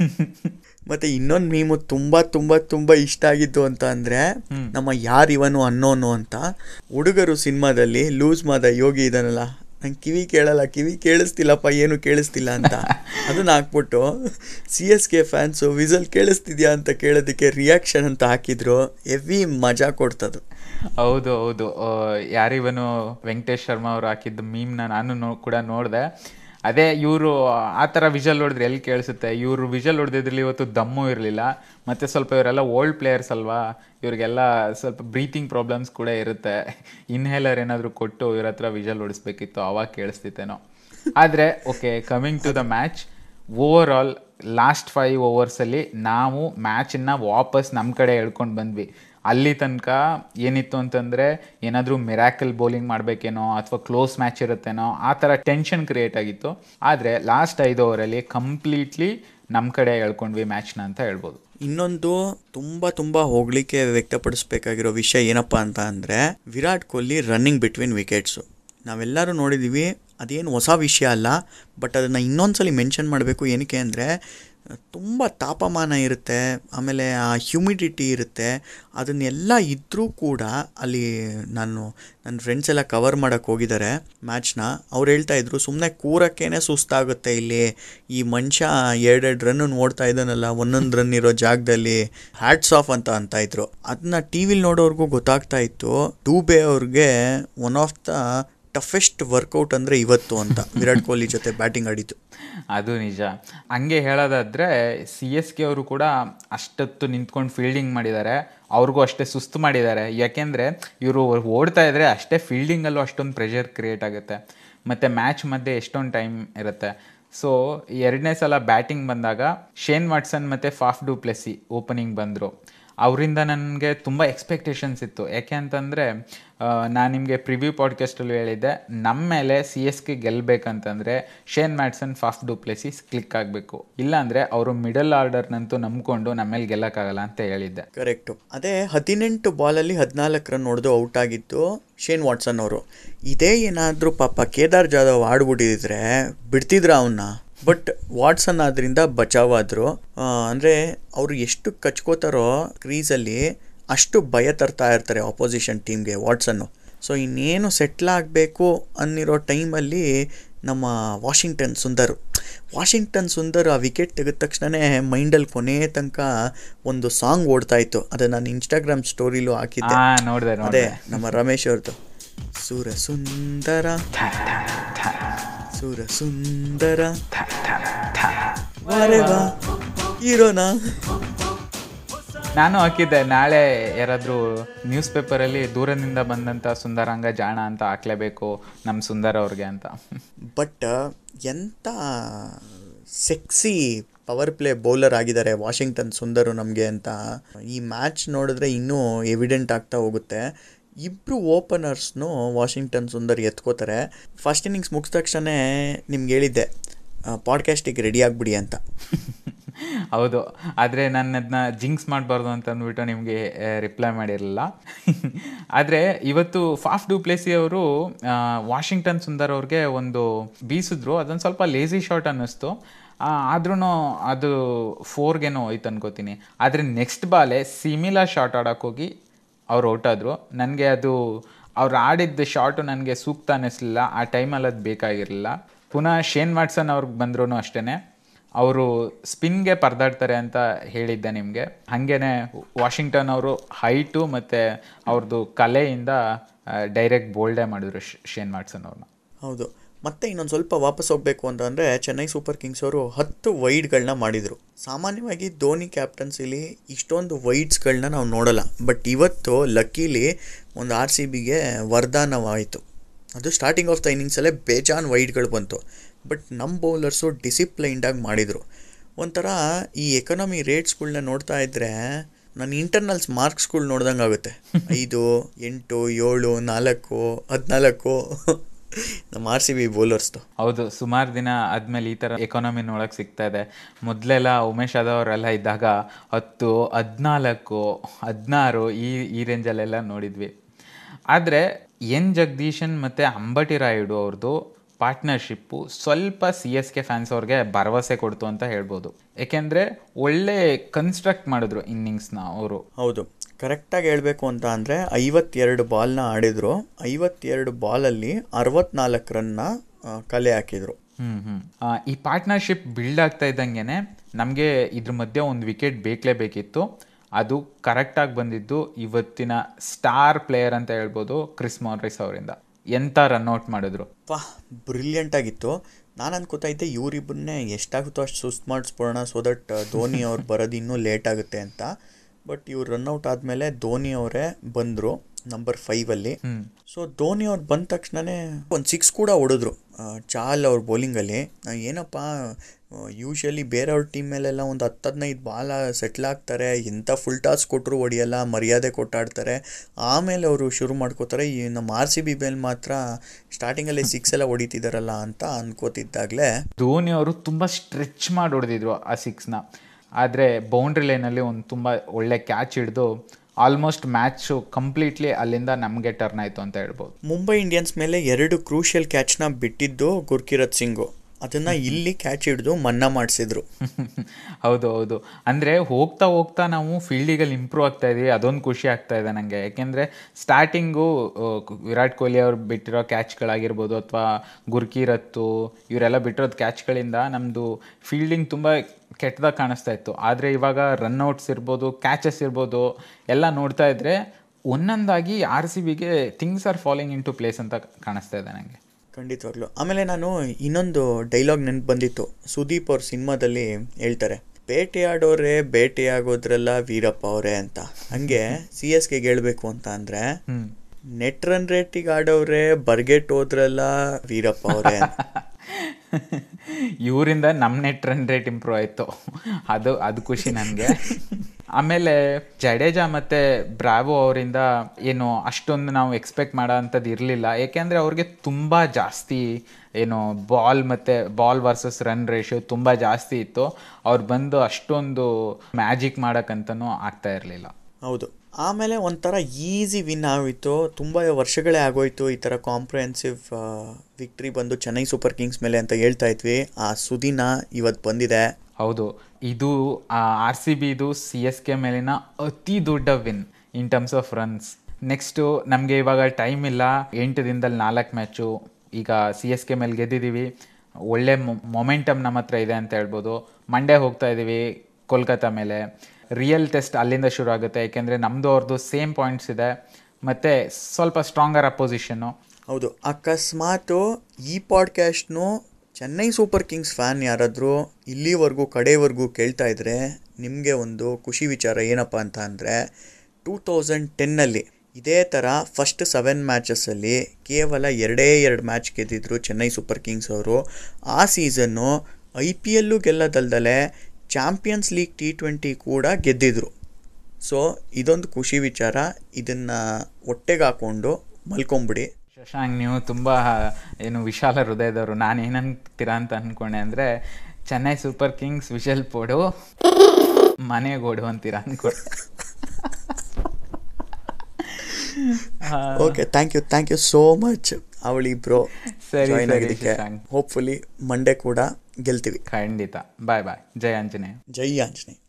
ಮತ್ತೆ ಇನ್ನೊಂದು ಮೀಮು ತುಂಬ ತುಂಬ ತುಂಬ ಇಷ್ಟ ಆಗಿದ್ದು ಅಂತ ಅಂದರೆ ನಮ್ಮ ಯಾರಿವನು ಅನ್ನೋನು ಅಂತ ಹುಡುಗರು ಸಿನಿಮಾದಲ್ಲಿ ಲೂಸ್ ಮಾದ ಯೋಗಿ ಇದನ್ನಲ್ಲ ನಂಗೆ ಕಿವಿ ಕೇಳಲ್ಲ ಕಿವಿ ಕೇಳಿಸ್ತಿಲ್ಲಪ್ಪ ಏನು ಕೇಳಿಸ್ತಿಲ್ಲ ಅಂತ. ಅದನ್ನ ಹಾಕ್ಬಿಟ್ಟು C S K fans whistle ಕೇಳಿಸ್ತಿದ್ಯಾ ಅಂತ ಕೇಳೋದಕ್ಕೆ ರಿಯಾಕ್ಷನ್ ಅಂತ ಹಾಕಿದ್ರು. ಎವಿ ಮಜಾ ಕೊಡ್ತದು. ಹೌದು ಹೌದು. ಯಾರಿವನು ವೆಂಕಟೇಶ್ ಶರ್ಮಾ ಅವರು ಹಾಕಿದ್ದ ಮೀಮ್ನ ನಾನು ಕೂಡ ನೋಡಿದೆ. ಅದೇ ಇವರು, ಆ ಥರ ವಿಷಲ್ ಹೊಡೆದ್ರೆ ಎಲ್ಲಿ ಕೇಳಿಸುತ್ತೆ? ಇವರು ವಿಜಲ್ ಹೊಡೆದಿದ್ರಲ್ಲಿ ಇವತ್ತು ದಮ್ಮು ಇರಲಿಲ್ಲ. ಮತ್ತು ಸ್ವಲ್ಪ ಇವರೆಲ್ಲ ಓಲ್ಡ್ ಪ್ಲೇಯರ್ಸ್ ಅಲ್ವಾ? ಇವರಿಗೆಲ್ಲ ಸ್ವಲ್ಪ ಬ್ರೀತಿಂಗ್ ಪ್ರಾಬ್ಲಮ್ಸ್ ಕೂಡ ಇರುತ್ತೆ. ಇನ್ಹೇಲರ್ ಏನಾದರೂ ಕೊಟ್ಟು ಇವ್ರ ಹತ್ರ ವಿಷಲ್ ಹೊಡಿಸ್ಬೇಕಿತ್ತು ಅವಾಗ ಕೇಳಿಸ್ತಿತ್ತೇನೋ. ಆದರೆ okay coming to the match overall last five ಓವರ್ಸಲ್ಲಿ ನಾವು ಮ್ಯಾಚನ್ನು ವಾಪಸ್ ನಮ್ಮ ಕಡೆ ಎಳ್ಕೊಂಡು ಬಂದ್ವಿ. ಅಲ್ಲಿ ತನಕ ಏನಿತ್ತು ಅಂತಂದರೆ ಏನಾದರೂ ಮಿರಾಕಲ್ ಬೌಲಿಂಗ್ ಮಾಡಬೇಕೇನೋ ಅಥವಾ ಕ್ಲೋಸ್ ಮ್ಯಾಚ್ ಇರುತ್ತೇನೋ ಆ ಥರ ಟೆನ್ಷನ್ ಕ್ರಿಯೇಟ್ ಆಗಿತ್ತು. ಆದರೆ ಲಾಸ್ಟ್ ಐದು ಓವರಲ್ಲಿ ಕಂಪ್ಲೀಟ್ಲಿ ನಮ್ಮ ಕಡೆ ಹೇಳ್ಕೊಂಡ್ವಿ ಮ್ಯಾಚ್ನ ಅಂತ ಹೇಳ್ಬೋದು. ಇನ್ನೊಂದು ತುಂಬ ತುಂಬ ಹೋಗ್ಲಿಕ್ಕೆ ವ್ಯಕ್ತಪಡಿಸ್ಬೇಕಾಗಿರೋ ವಿಷಯ ಏನಪ್ಪ ಅಂತ ಅಂದರೆ Virat Kohli running between wickets ನಾವೆಲ್ಲರೂ ನೋಡಿದ್ದೀವಿ ಅದೇನು ಹೊಸ ವಿಷಯ ಅಲ್ಲ ಬಟ್ ಅದನ್ನು ಇನ್ನೊಂದ್ಸಲಿ ಮೆನ್ಷನ್ ಮಾಡಬೇಕು ಏನಕ್ಕೆ ಅಂದರೆ ತುಂಬ ತಾಪಮಾನ ಇರುತ್ತೆ, ಆಮೇಲೆ ಆ ಹ್ಯುಮಿಡಿಟಿ ಇರುತ್ತೆ, ಅದನ್ನೆಲ್ಲ ಇದ್ದರೂ ಕೂಡ ಅಲ್ಲಿ ನಾನು, ನನ್ನ ಫ್ರೆಂಡ್ಸ್ ಎಲ್ಲ ಕವರ್ ಮಾಡೋಕ್ಕೆ ಹೋಗಿದ್ದಾರೆ ಮ್ಯಾಚ್ನ ಅವ್ರು ಹೇಳ್ತಾ ಇದ್ರು ಸುಮ್ಮನೆ ಕೂರಕ್ಕೇನೆ ಸುಸ್ತಾಗುತ್ತೆ ಇಲ್ಲಿ. ಈ ಮನುಷ್ಯ ಎರಡೆರಡು ರನ್ ನೋಡ್ತಾ ಇದ್ದಾನಲ್ಲ, ಒಂದೊಂದು ರನ್ ಇರೋ ಜಾಗದಲ್ಲಿ ಹ್ಯಾಟ್ಸ್ ಆಫ್ ಅಂತ ಅಂತ ಇದ್ರು. ಅದನ್ನ ಟಿ ವಿಲಿ ನೋಡೋರ್ಗೂ ಗೊತ್ತಾಗ್ತಾ ಇತ್ತು. ಡೂಬೆ ಅವ್ರಿಗೆ one of the toughest workout ಅಂದರೆ ಇವತ್ತು ಅಂತ. ವಿರಾಟ್ ಕೊಹ್ಲಿ ಜೊತೆ ಬ್ಯಾಟಿಂಗ್ ಆಡಿತು ಅದು ನಿಜ. ಹಂಗೆ ಹೇಳೋದಾದರೆ ಸಿ ಎಸ್ ಕೆ ಅವರು ಕೂಡ ಅಷ್ಟೊತ್ತು ನಿಂತ್ಕೊಂಡು ಫೀಲ್ಡಿಂಗ್ ಮಾಡಿದ್ದಾರೆ. ಅವ್ರಿಗೂ ಅಷ್ಟೇ ಸುಸ್ತು ಮಾಡಿದ್ದಾರೆ. ಯಾಕೆಂದರೆ ಇವರು ಓಡ್ತಾ ಇದ್ದರೆ ಅಷ್ಟೇ ಫೀಲ್ಡಿಂಗಲ್ಲೂ ಅಷ್ಟೊಂದು ಪ್ರೆಷರ್ ಕ್ರಿಯೇಟ್ ಆಗುತ್ತೆ. ಮತ್ತು ಮ್ಯಾಚ್ ಮಧ್ಯೆ ಎಷ್ಟೊಂದು ಟೈಮ್ ಇರುತ್ತೆ. ಸೊ ಎರಡನೇ ಸಲ ಬ್ಯಾಟಿಂಗ್ ಬಂದಾಗ ಶೇನ್ ವಾಟ್ಸನ್ ಮತ್ತು ಫಾಫ್ ಡು ಪ್ಲೆಸಿ ಓಪನಿಂಗ್ ಬಂದರು. ಅವರಿಂದ ನನಗೆ ತುಂಬ ಎಕ್ಸ್ಪೆಕ್ಟೇಷನ್ಸ್ ಇತ್ತು. ಯಾಕೆ ಅಂತಂದರೆ ನಾನು ನಿಮಗೆ ಪ್ರಿವ್ಯೂ ಪಾಡ್ಕಾಸ್ಟಲ್ಲೂ ಹೇಳಿದ್ದೆ. ನಮ್ಮ ಮೇಲೆ C S K ಗೆಲ್ಲಬೇಕಂತಂದರೆ Shane Watson Faf du Plessis click ಆಗಬೇಕು ಇಲ್ಲಾಂದರೆ ಅವರು ಮಿಡಲ್ ಆರ್ಡರ್ನಂತೂ ನಂಬ್ಕೊಂಡು ನಮ್ಮ ಮೇಲೆ ಗೆಲ್ಲಕ್ಕಾಗಲ್ಲ ಅಂತ ಹೇಳಿದ್ದೆ. ಕರೆಕ್ಟು ಅದೇ ಹದಿನೆಂಟು ಬಾಲಲ್ಲಿ ಹದಿನಾಲ್ಕು ರನ್ ಹೊಡೆದು ಔಟ್ ಆಗಿತ್ತು ಶೇನ್ ವಾಟ್ಸನ್ ಅವರು. ಇದೇ ಏನಾದರೂ ಪಾಪ ಕೇದಾರ್ ಜಾಧವ್ ಆಡ್ಬಿಟ್ಟಿದ್ರೆ ಬಿಡ್ತಿದ್ರ ಅವನ್ನ ಬಟ್ ವಾಟ್ಸನ್ ಆದ್ರಿಂದ ಬಚಾವಾದ್ರು. ಅಂದರೆ ಅವರು ಎಷ್ಟು ಕಚ್ಕೋತಾರೋ ಕ್ರೀಸಲ್ಲಿ ಅಷ್ಟು ಭಯ ತರ್ತಾ ಇರ್ತಾರೆ ಆಪೋಸಿಷನ್ ಟೀಮ್ಗೆ ವಾಟ್ಸನ್ನು ಸೊ ಇನ್ನೇನು ಸೆಟ್ಲ್ ಆಗಬೇಕು ಅನ್ನಿರೋ ಟೈಮಲ್ಲಿ ನಮ್ಮ ವಾಷಿಂಗ್ಟನ್ ಸುಂದರು. ವಾಷಿಂಗ್ಟನ್ ಸುಂದರ್ ಆ ವಿಕೆಟ್ ತೆಗೆದ ತಕ್ಷಣವೇ ಮೈಂಡಲ್ಲಿ ಕೊನೆ ತನಕ ಒಂದು ಸಾಂಗ್ ಓಡ್ತಾ ಇತ್ತು ಅದು ನಾನು ಇನ್ಸ್ಟಾಗ್ರಾಮ್ ಸ್ಟೋರಿಲೂ ಹಾಕಿದ್ದೆ. ಅದೇ ನಮ್ಮ ರಮೇಶ್ ಅವ್ರದ್ದು ಸೂರ ಸುಂದರ. ಸುರ ಸುಂದರ ಹೀರೋನಾ ನಾನು ಹಾಕಿದ್ದೆ ನಾಳೆ ಯಾರಾದರೂ ನ್ಯೂಸ್ ಪೇಪರಲ್ಲಿ ದೂರದಿಂದ ಬಂದಂಥ ಸುಂದರಾಂಗ ಜಾಣ ಅಂತ ಹಾಕ್ಲೇಬೇಕು ನಮ್ಮ ಸುಂದರ ಅವ್ರಿಗೆ ಅಂತ. ಬಟ್ ಎಂಥ ಸೆಕ್ಸಿ ಪವರ್ ಪ್ಲೇ ಬೌಲರ್ ಆಗಿದ್ದಾರೆ ವಾಷಿಂಗ್ಟನ್ ಸುಂದರು ನಮಗೆ ಅಂತ. ಈ ಮ್ಯಾಚ್ ನೋಡಿದ್ರೆ ಇನ್ನೂ ಎವಿಡೆಂಟ್ ಆಗ್ತಾ ಹೋಗುತ್ತೆ. ಇಬ್ಬರು ಓಪನರ್ಸ್ನು ವಾಷಿಂಗ್ಟನ್ ಸುಂದರ್ ಎತ್ಕೋತಾರೆ. ಫಸ್ಟ್ ಇನ್ನಿಂಗ್ಸ್ ಮುಗಿದ ತಕ್ಷಣ ನಿಮ್ಗೆ ಹೇಳಿದ್ದೆ ಪಾಡ್ಕಾಸ್ಟಿಗೆ ರೆಡಿ ಆಗಿಬಿಡಿ ಅಂತ. ಹೌದು. ಆದರೆ ನಾನು ಅದನ್ನ ಜಿಂಕ್ಸ್ ಮಾಡಬಾರ್ದು ಅಂತ ಅಂದ್ಬಿಟ್ಟು ನಿಮಗೆ ರಿಪ್ಲೈ ಮಾಡಿರಲಿಲ್ಲ. ಆದರೆ ಇವತ್ತು ಫಾಫ್ ಡು ಪ್ಲೇಸಿ ಅವರು ವಾಷಿಂಗ್ಟನ್ ಸುಂದರ್ ಅವ್ರಿಗೆ ಒಂದು ಬೀಸಿದ್ರು. ಅದೊಂದು ಸ್ವಲ್ಪ ಲೇಸಿ ಶಾಟ್ ಅನ್ನಿಸ್ತು. ಆದ್ರೂ ಅದು ಫೋರ್ಗೇನೋ ಹೋಯ್ತು ಅನ್ಕೋತೀನಿ. ಆದರೆ ನೆಕ್ಸ್ಟ್ ಬಾಲೆ ಸಿಮಿಲಾ ಶಾಟ್ ಆಡೋಕ್ಕೋಗಿ ಅವ್ರು ಔಟಾದ್ರು ನನಗೆ ಅದು ಅವ್ರು ಆಡಿದ್ದ ಶಾಟು ನನಗೆ ಸೂಕ್ತ ಅನ್ನಿಸ್ಲಿಲ್ಲ. ಆ ಟೈಮಲ್ಲಿ ಅದು ಬೇಕಾಗಿರಲಿಲ್ಲ. ಪುನಃ ಶೇನ್ ವಾಟ್ಸನ್ ಅವ್ರಿಗೆ ಬಂದ್ರೂ ಅಷ್ಟೇ ಅವರು ಸ್ಪಿನ್ಗೆ ಪರದಾಡ್ತಾರೆ ಅಂತ ಹೇಳಿದ್ದೆ ನಿಮಗೆ. ಹಾಗೇ ವಾಷಿಂಗ್ಟನ್ ಅವರು ಹೈಟು ಮತ್ತು ಅವ್ರದ್ದು ಕಲೆಯಿಂದ ಡೈರೆಕ್ಟ್ ಬೋಲ್ಡೇ ಮಾಡಿದ್ರು ಶೇನ್ ವಾಟ್ಸನ್ ಅವ್ರನ್ನ ಹೌದು. ಮತ್ತೆ ಇನ್ನೊಂದು ಸ್ವಲ್ಪ ವಾಪಸ್ ಹೋಗಬೇಕು ಅಂತಂದರೆ ಚೆನ್ನೈ ಸೂಪರ್ ಕಿಂಗ್ಸ್ ಅವರು ಹತ್ತು ವೈಡ್ಗಳನ್ನ ಮಾಡಿದರು. ಸಾಮಾನ್ಯವಾಗಿ ಧೋನಿ ಕ್ಯಾಪ್ಟನ್ಸಿಲಿ ಇಷ್ಟೊಂದು ವೈಡ್ಸ್ಗಳನ್ನ ನಾವು ನೋಡೋಲ್ಲ. ಬಟ್ ಇವತ್ತು ಲಕ್ಕೀಲಿ ಒಂದು ಆರ್ ಸಿ ಬಿಗೆ ವರದಾನವಾಯಿತು. ಅದು ಸ್ಟಾರ್ಟಿಂಗ್ ಆಫ್ ದ ಇನ್ನಿಂಗ್ಸಲ್ಲೇ ಬೇಜಾನ್ ವೈಡ್ಗಳು ಬಂತು. ಬಟ್ ನಮ್ಮ ಬೌಲರ್ಸು ಡಿಸಿಪ್ಲೈನ್ಡಾಗಿ ಮಾಡಿದರು. ಒಂಥರ ಈ ಎಕನಾಮಿ ರೇಟ್ಸ್ಗಳನ್ನ ನೋಡ್ತಾ ಇದ್ದರೆ ನನ್ನ ಇಂಟರ್ನಲ್ಸ್ ಮಾರ್ಕ್ಸ್ಗಳು ನೋಡ್ದಂಗೆ ಆಗುತ್ತೆ ಐದು, ಎಂಟು, ಏಳು, ನಾಲ್ಕು, ಹದಿನಾಲ್ಕು. ನಮ್ಮ ಆರ್ ಸಿ ಬಿ ಬೌಲರ್ಸ್ದು ಹೌದು ಸುಮಾರು ದಿನ ಆದ್ಮೇಲೆ ಈ ಥರ ಎಕಾನಮಿ ನೋಡೋಕೆ ಸಿಗ್ತಾ ಇದೆ. ಮೊದಲೆಲ್ಲ ಉಮೇಶ್ ಯಾದವ್ ಅವರೆಲ್ಲ ಇದ್ದಾಗ ಹತ್ತು ಹದಿನಾಲ್ಕು ಹದಿನಾರು ಈ ಈ ರೇಂಜಲ್ಲೆಲ್ಲ ನೋಡಿದ್ವಿ. ಆದರೆ ಎನ್ ಜಗದೀಶನ್ ಮತ್ತು ಅಂಬಟಿ ರಾಯುಡು ಅವ್ರದ್ದು ಪಾರ್ಟ್ನರ್ಶಿಪ್ಪು ಸ್ವಲ್ಪ ಸಿ ಎಸ್ ಕೆ ಫ್ಯಾನ್ಸ್ ಅವ್ರಿಗೆ ಭರವಸೆ ಕೊಡ್ತು ಅಂತ ಹೇಳ್ಬೋದು. ಏಕೆಂದರೆ ಒಳ್ಳೆ ಕನ್ಸ್ಟ್ರಕ್ಟ್ ಮಾಡಿದ್ರು ಇನ್ನಿಂಗ್ಸ್ನ ಅವರು. ಹೌದು. ಕರೆಕ್ಟಾಗಿ ಹೇಳಬೇಕು ಅಂತ ಅಂದರೆ ಐವತ್ತೆರಡು ಬಾಲ್ನ ಆಡಿದರು. ಐವತ್ತೆರಡು ಬಾಲಲ್ಲಿ ಅರವತ್ನಾಲ್ಕು ರನ್ನ ಕಲೆ ಹಾಕಿದರು. ಹ್ಞೂ ಹ್ಞೂ ಈ ಪಾರ್ಟ್ನರ್ಶಿಪ್ ಬಿಲ್ಡ್ ಆಗ್ತಾ ಇದ್ದಂಗೆ ನಮಗೆ ಇದ್ರ ಮಧ್ಯೆ ಒಂದು ವಿಕೆಟ್ ಬೇಕೇಬೇಕಿತ್ತು ಅದು ಕರೆಕ್ಟಾಗಿ ಬಂದಿದ್ದು ಇವತ್ತಿನ ಸ್ಟಾರ್ ಪ್ಲೇಯರ್ ಅಂತ ಹೇಳ್ಬೋದು ಕ್ರಿಸ್ ಮಾರ್ರಿಸ್ ಅವರಿಂದ. ಎಂಥ ರನ್ಔಟ್ ಮಾಡಿದ್ರು? ಪಾ ಬ್ರಿಲಿಯಂಟ್ ಆಗಿತ್ತು. ನಾನು ಅನ್ಕೋತಾ ಇದ್ದೆ ಇವರಿಬ್ಬರನ್ನೇ ಎಷ್ಟಾಗುತ್ತೋ ಅಷ್ಟು ಸುಸ್ತು ಮಾಡಿಸ್ಬೋಣ ಸೊ ದಟ್ ಧೋನಿ ಅವ್ರು ಬರೋದು ಇನ್ನೂ ಲೇಟ್ ಆಗುತ್ತೆ ಅಂತ. ಬಟ್ ಇವ್ರು ರನ್ಔಟ್ ಆದಮೇಲೆ ಧೋನಿ ಅವರೇ ಬಂದರು ನಂಬರ್ ಫೈವಲ್ಲಿ ಅಲ್ಲಿ. ಸೊ ಧೋನಿ ಅವ್ರು ಬಂದ ತಕ್ಷಣನೇ ಒಂದು ಸಿಕ್ಸ್ ಕೂಡ ಹೊಡೆದ್ರು. ಚಾಲ್ ಅವ್ರ ಬೌಲಿಂಗಲ್ಲಿ ಏನಪ್ಪ ಯೂಶಲಿ ಬೇರೆಯವ್ರ ಟೀಮ್ ಮೇಲೆಲ್ಲ ಒಂದು ಹತ್ತು ಹದಿನೈದು ಬಾಲ ಸೆಟ್ಲ್ ಆಗ್ತಾರೆ. ಎಂಥ ಫುಲ್ ಟಾಸ್ ಕೊಟ್ಟರು ಹೊಡಿಯಲ್ಲ ಮರ್ಯಾದೆ ಕೊಟ್ಟಾಡ್ತಾರೆ. ಆಮೇಲೆ ಅವರು ಶುರು ಮಾಡ್ಕೋತಾರೆ ಈ ನಮ್ಮ ಆರ್ ಸಿ ಬಿ ಮೇಲೆ ಮಾತ್ರ ಸ್ಟಾರ್ಟಿಂಗಲ್ಲಿ ಸಿಕ್ಸ್ ಎಲ್ಲ ಹೊಡಿತಿದಾರಲ್ಲ ಅಂತ ಅನ್ಕೋತಿದ್ದಾಗಲೇ ಧೋನಿ ಅವರು ತುಂಬ ಸ್ಟ್ರೆಚ್ ಮಾಡಿ ಹೊಡೆದಿದ್ರು ಆ ಸಿಕ್ಸ್ನ ಆದರೆ ಬೌಂಡ್ರಿ ಲೈನಲ್ಲಿ ಒಂದು ತುಂಬ ಒಳ್ಳೆ ಕ್ಯಾಚ್ ಹಿಡಿದು ಆಲ್ಮೋಸ್ಟ್ ಮ್ಯಾಚು ಕಂಪ್ಲೀಟ್ಲಿ ಅಲ್ಲಿಂದ ನಮಗೆ ಟರ್ನ್ ಆಯಿತು ಅಂತ ಹೇಳ್ಬೋದು. ಮುಂಬೈ ಇಂಡಿಯನ್ಸ್ ಮೇಲೆ ಎರಡು ಕ್ರೂಷಿಯಲ್ ಕ್ಯಾಚ್ನ ಬಿಟ್ಟಿದ್ದು ಗುರ್ಕಿರತ್ ಸಿಂಗು. ಅದನ್ನು ಇಲ್ಲಿ ಕ್ಯಾಚ್ ಹಿಡಿದು ಮನ್ನಾ ಮಾಡಿಸಿದ್ರು. ಹೌದು ಹೌದು. ಅಂದರೆ ಹೋಗ್ತಾ ಹೋಗ್ತಾ ನಾವು ಫೀಲ್ಡಿಗಲ್ಲಿ ಇಂಪ್ರೂವ್ ಆಗ್ತಾ ಇದ್ದೀವಿ ಅದೊಂದು ಖುಷಿ ಆಗ್ತಾ ಇದೆ ನನಗೆ ಯಾಕೆಂದರೆ ಸ್ಟಾರ್ಟಿಂಗು ವಿರಾಟ್ ಕೊಹ್ಲಿ ಅವ್ರು ಬಿಟ್ಟಿರೋ ಕ್ಯಾಚ್ಗಳಾಗಿರ್ಬೋದು ಅಥವಾ ಗುರ್ಕಿರತ್ತು ಇವರೆಲ್ಲ ಬಿಟ್ಟಿರೋದು ಕ್ಯಾಚ್ಗಳಿಂದ ನಮ್ಮದು ಫೀಲ್ಡಿಂಗ್ ತುಂಬ ಕೆಟ್ಟದಾಗಿ ಕಾಣಿಸ್ತಾ ಇತ್ತು. ಆದರೆ ಇವಾಗ ರನ್ಔಟ್ಸ್ ಇರ್ಬೋದು ಕ್ಯಾಚಸ್ ಇರ್ಬೋದು ಎಲ್ಲ ನೋಡ್ತಾ ಇದ್ರೆ ಒಂದೊಂದಾಗಿ ಆರ್ ಸಿ ಬಿಗೆ things are following in to place ಅಂತ ಕಾಣಿಸ್ತಾ ಇದೆ ನನಗೆ ಖಂಡಿತವಾಗ್ಲು. ಆಮೇಲೆ ನಾನು ಇನ್ನೊಂದು ಡೈಲಾಗ್ ನೆನಪು ಬಂದಿತ್ತು ಸುದೀಪ್ ಅವ್ರ ಸಿನಿಮಾದಲ್ಲಿ ಹೇಳ್ತಾರೆ ಬೇಟೆಯಾಡೋರೇ ಬೇಟೆಯಾಗೋದ್ರಲ್ಲ ವೀರಪ್ಪ ಅವರೇ ಅಂತ. ಹಂಗೆ ಸಿ ಎಸ್ಗೆ ಹೇಳ್ಬೇಕು ಅಂತ ಅಂದ್ರೆ ನೆಟ್ ರನ್ ರೇಟಿಗೆ ಆಡೋರೆ ಬರ್ಗೆಟ್ ಹೋದ್ರಲ್ಲ ವೀರಪ್ಪ ಅವರೇ ಇವರಿಂದ ನಮ್ಮ ನೆಟ್ ರನ್ ರೇಟ್ ಇಂಪ್ರೂವ್ ಆಯಿತು. ಅದು ಅದು ಖುಷಿ ನನಗೆ. ಆಮೇಲೆ ಜಡೇಜಾ ಮತ್ತು ಬ್ರಾವೋ ಅವರಿಂದ ಏನು ಅಷ್ಟೊಂದು ನಾವು ಎಕ್ಸ್ಪೆಕ್ಟ್ ಮಾಡೋ ಅಂಥದ್ದು ಇರಲಿಲ್ಲ. ಏಕೆಂದರೆ ಅವ್ರಿಗೆ ತುಂಬ ಜಾಸ್ತಿ ಏನು ಬಾಲ್ ಮತ್ತು ಬಾಲ್ ವರ್ಸಸ್ ರನ್ ರೇಷಿಯೋ ತುಂಬ ಜಾಸ್ತಿ ಇತ್ತು. ಅವ್ರು ಬಂದು ಅಷ್ಟೊಂದು ಮ್ಯಾಜಿಕ್ ಮಾಡೋಕ್ಕಂತನೂ ಆಗ್ತಾ ಇರಲಿಲ್ಲ. ಹೌದು. ಆಮೇಲೆ ಒಂಥರ ಈಸಿ ವಿನ್ ಆಗೋಯ್ತು. ತುಂಬ ವರ್ಷಗಳೇ ಆಗೋಯ್ತು ಈ ಥರ ಕಾಂಪ್ರಹೆನ್ಸಿವ್ ವಿಕ್ಟ್ರಿ ಬಂದು ಚೆನ್ನೈ ಸೂಪರ್ ಕಿಂಗ್ಸ್ ಮೇಲೆ ಅಂತ ಹೇಳ್ತಾ ಇದ್ವಿ. ಆ ಸುದಿನ ಇವತ್ತು ಬಂದಿದೆ. ಹೌದು. ಇದು ಆರ್ ಸಿ ಬಿದು ಸಿ ಎಸ್ ಕೆ ಮೇಲಿನ ಅತಿ ದೊಡ್ಡ win in terms of runs next ನಮಗೆ ಇವಾಗ ಟೈಮ್ ಇಲ್ಲ. ಎಂಟು ದಿನದಲ್ಲಿ ನಾಲ್ಕು ಮ್ಯಾಚು ಈಗ ಸಿ ಎಸ್ ಕೆ ಮೇಲೆ ಗೆದ್ದಿದ್ದೀವಿ ಒಳ್ಳೆ ಮೊಮೆಂಟಮ್ ನಮ್ಮ ಹತ್ರ ಇದೆ ಅಂತ ಹೇಳ್ಬೋದು. ಮಂಡೇ ಹೋಗ್ತಾ ಇದ್ದೀವಿ ಕೋಲ್ಕತ್ತಾ ಮೇಲೆ. ರಿಯಲ್ ಟೆಸ್ಟ್ ಅಲ್ಲಿಂದ ಶುರು ಆಗುತ್ತೆ. ಯಾಕೆಂದರೆ ನಮ್ಮದು ಅವ್ರದ್ದು ಸೇಮ್ ಪಾಯಿಂಟ್ಸ್ ಇದೆ. ಮತ್ತು ಸ್ವಲ್ಪ ಸ್ಟ್ರಾಂಗರ್ ಅಪೋಸಿಷನ್ನು ಹೌದು. ಅಕಸ್ಮಾತು ಈ ಪಾಡ್ಕ್ಯಾಸ್ಟ್ನು ಚೆನ್ನೈ ಸೂಪರ್ ಕಿಂಗ್ಸ್ ಫ್ಯಾನ್ ಯಾರಾದರೂ ಇಲ್ಲಿವರೆಗೂ, ಕಡೆವರೆಗೂ ಕೇಳ್ತಾ ಇದ್ದರೆ ನಿಮಗೆ ಒಂದು ಖುಷಿ ವಿಚಾರ ಏನಪ್ಪ ಅಂತ ಅಂದರೆ ಟೂ ತೌಸಂಡ್ ಟೆನ್ನಲ್ಲಿ ಇದೇ ಥರ ಫಸ್ಟ್ ಸೆವೆನ್ ಮ್ಯಾಚಸ್ಸಲ್ಲಿ ಕೇವಲ ಎರಡೇ ಎರಡು ಮ್ಯಾಚ್ ಗೆದ್ದಿದ್ರು ಚೆನ್ನೈ ಸೂಪರ್ ಕಿಂಗ್ಸ್ ಅವರು. ಆ ಸೀಸನ್ನು ಐ ಪಿ ಎಲ್ಲು ಗೆಲ್ಲದಲ್ದಲೆ ಚಾಂಪಿಯನ್ಸ್ ಲೀಗ್ ಟಿ ಟ್ವೆಂಟಿ ಕೂಡ ಗೆದ್ದಿದ್ರು. ಸೊ ಇದೊಂದು ಖುಷಿ ವಿಚಾರ. ಇದನ್ನು ಹೊಟ್ಟೆಗೆ ಹಾಕ್ಕೊಂಡು ಮಲ್ಕೊಂಬಿಡಿ. ಶಶಾಂಕ್ ನೀವು ತುಂಬ ಏನು ವಿಶಾಲ ಹೃದಯದವರು. ನಾನು ಏನಂತೀರಾ ಅಂತ ಅಂದ್ಕೊಂಡೆ ಅಂದರೆ ಚೆನ್ನೈ ಸೂಪರ್ ಕಿಂಗ್ಸ್ ವಿಶಲ್ ಪೋಡು ಮನೆಗೋಡು ಅಂತೀರಾ ಅಂದ್ಕೊಂಡೆ okay thank you thank you so much ಅವಳಿಬ್ರು ಸರಿ, ಜಾಯ್ನ್ ಸರಿ, ಆಗಿದ್ದಕ್ಕೆ. ಹೋಪ್ಫುಲಿ ಮಂಡೇ ಕೂಡ ಗೆಲ್ತೀವಿ. ಖಂಡಿತ. ಬಾಯ್ ಬಾಯ್ ಜೈ ಆಂಜನೇಯ. ಜೈ ಆಂಜನೇಯ.